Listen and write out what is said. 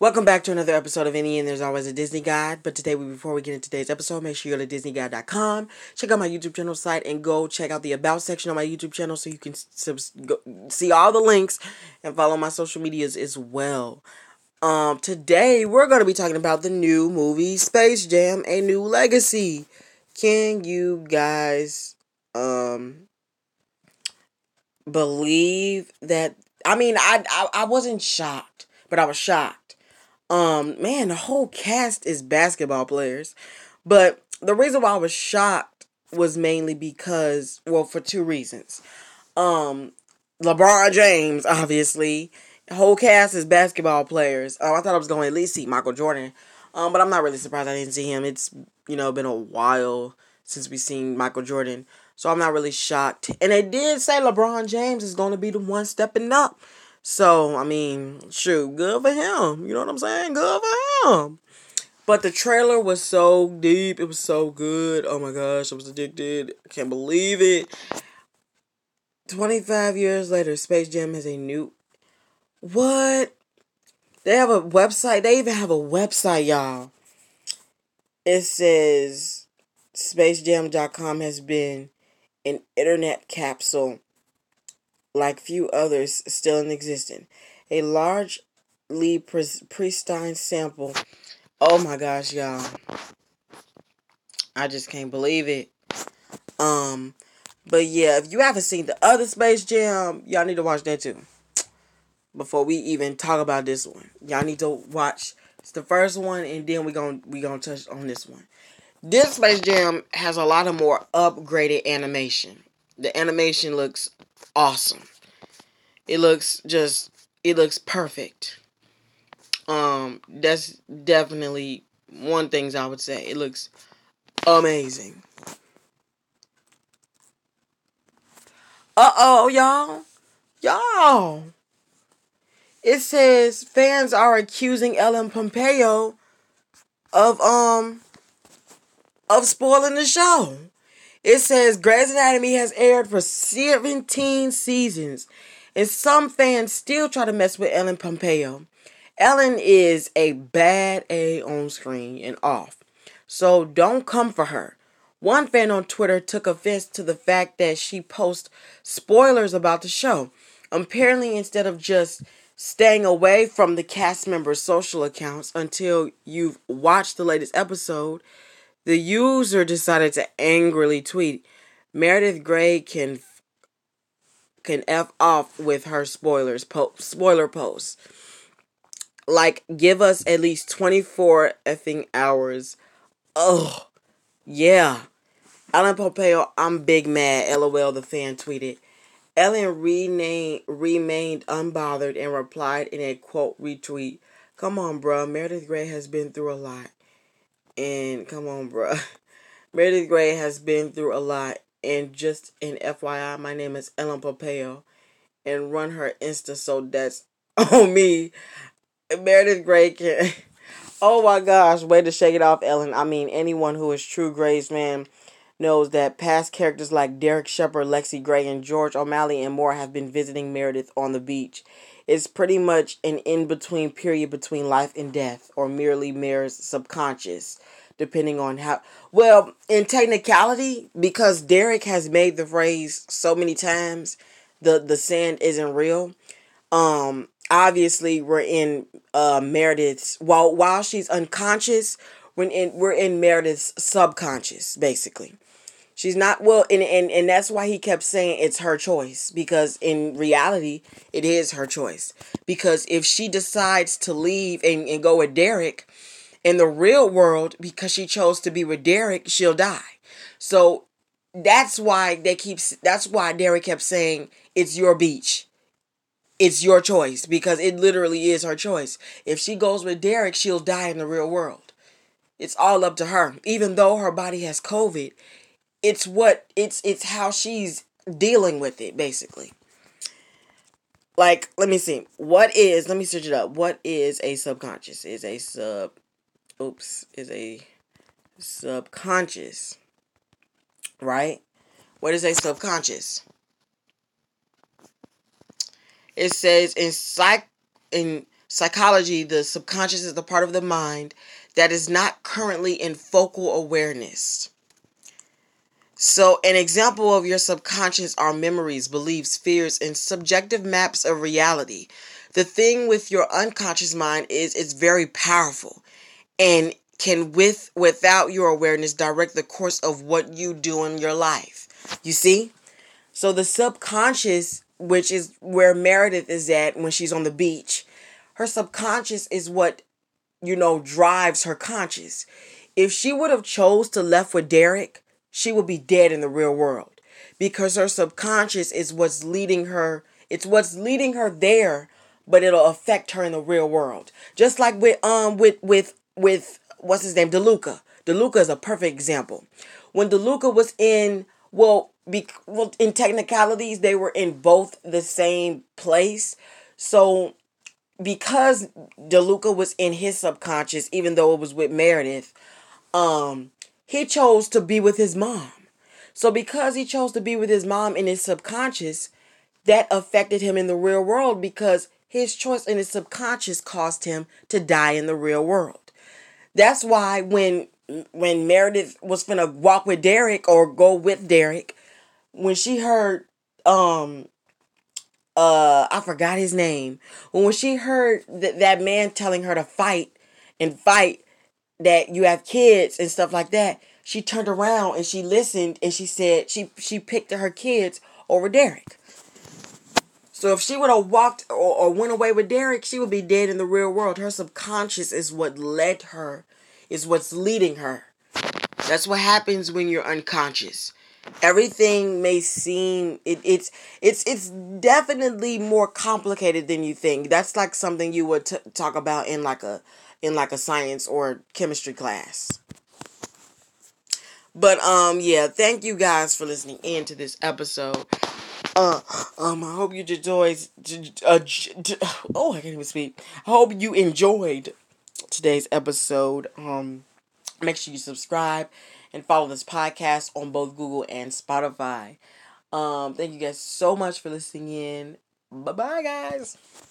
Welcome back to another episode of Any and There's Always a Disney Guide. But today, before we get into today's episode, make sure you go to DisneyGuide.com, check out my YouTube channel site, and go check out the About section on my YouTube channel so you can go, see all the links and follow my social medias as well. Um, today, we're going to be talking about the new movie Space Jam: A New Legacy. Can you guys um believe that? I mean, I I, I wasn't shocked, but I was shocked um, man, the whole cast is basketball players. But the reason why I was shocked was mainly because, well, for two reasons. Um, LeBron James, obviously. The whole cast is basketball players. Um, I thought I was going to at least see Michael Jordan. Um, but I'm not really surprised I didn't see him. It's, you know, been a while since we've seen Michael Jordan. So I'm not really shocked. And they did say LeBron James is going to be the one stepping up. So, I mean, shoot, good for him. You know what I'm saying? Good for him. But the trailer was so deep. It was so good. Oh my gosh, I was addicted. I can't believe it. 25 years later, Space Jam has a new. What? They have a website. They even have a website, y'all. It says SpaceJam.com has been an internet capsule like few others still in existence. A largely pristine sample. Oh my gosh, y'all. I just can't believe it. Um, but yeah, if you haven't seen the other Space Jam, y'all need to watch that too. Before we even talk about this one, y'all need to watch the first one, and then we gonna we gonna touch on this one. This Space Jam has a lot of more upgraded animation. The animation looks awesome. It looks just it looks perfect. Um that's definitely one things I would say. It looks amazing. Uh-oh, y'all. Y'all. It says fans are accusing Ellen Pompeo of um of spoiling the show. It says Grey's Anatomy has aired for 17 seasons, and some fans still try to mess with Ellen Pompeo. Ellen is a bad A on screen and off, so don't come for her. One fan on Twitter took offense to the fact that she posts spoilers about the show. Apparently, instead of just staying away from the cast members' social accounts until you've watched the latest episode, the user decided to angrily tweet, Meredith Grey can can f off with her spoilers po- spoiler posts. Like give us at least 24 effing hours. Oh. Yeah. Ellen Pompeo, I'm big mad. LOL the fan tweeted. Ellen renamed, remained unbothered and replied in a quote retweet. Come on, bruh. Meredith Grey has been through a lot. And come on, bro. Meredith Grey has been through a lot. And just an FYI, my name is Ellen Pompeo. And run her Insta, so that's on me. Meredith Grey can. Oh my gosh, way to shake it off, Ellen. I mean, anyone who is true Grey's man knows that past characters like Derek Shepherd, Lexie Grey, and George O'Malley and more have been visiting Meredith on the beach. It's pretty much an in between period between life and death, or merely Mare's subconscious depending on how well in technicality because Derek has made the phrase so many times the the sand isn't real um obviously we're in uh Meredith's while while she's unconscious when in we're in Meredith's subconscious basically she's not well and, and and that's why he kept saying it's her choice because in reality it is her choice because if she decides to leave and, and go with Derek in the real world, because she chose to be with Derek, she'll die. So that's why they keep that's why Derek kept saying it's your beach. It's your choice because it literally is her choice. If she goes with Derek, she'll die in the real world. It's all up to her. Even though her body has COVID, it's what it's it's how she's dealing with it basically. Like, let me see. What is let me search it up. What is a subconscious? Is a sub oops, is a subconscious, right? What is a subconscious? It says in psych in psychology, the subconscious is the part of the mind that is not currently in focal awareness. So, an example of your subconscious are memories, beliefs, fears, and subjective maps of reality. The thing with your unconscious mind is it's very powerful and can with without your awareness direct the course of what you do in your life. You see? So the subconscious, which is where Meredith is at when she's on the beach, her subconscious is what you know drives her conscious. If she would have chose to left with Derek, she will be dead in the real world because her subconscious is what's leading her it's what's leading her there but it'll affect her in the real world. Just like with um with with with what's his name? Deluca. Deluca is a perfect example. When deluca was in well be, well in technicalities they were in both the same place. So because deluca was in his subconscious even though it was with meredith um he chose to be with his mom. So because he chose to be with his mom in his subconscious, that affected him in the real world because his choice in his subconscious caused him to die in the real world. That's why when when Meredith was gonna walk with Derek or go with Derek, when she heard um uh I forgot his name. When she heard that that man telling her to fight and fight, that you have kids and stuff like that, she turned around and she listened and she said she she picked her kids over Derek. So if she would have walked or, or went away with Derek, she would be dead in the real world. Her subconscious is what led her, is what's leading her. That's what happens when you're unconscious. Everything may seem it, it's it's it's definitely more complicated than you think. That's like something you would t- talk about in like a in like a science or chemistry class. But um yeah, thank you guys for listening in to this episode. Uh, um, I hope you enjoyed. Uh, oh, I can't even speak. I hope you enjoyed today's episode. Um, make sure you subscribe and follow this podcast on both Google and Spotify. Um, thank you guys so much for listening in. Bye bye, guys.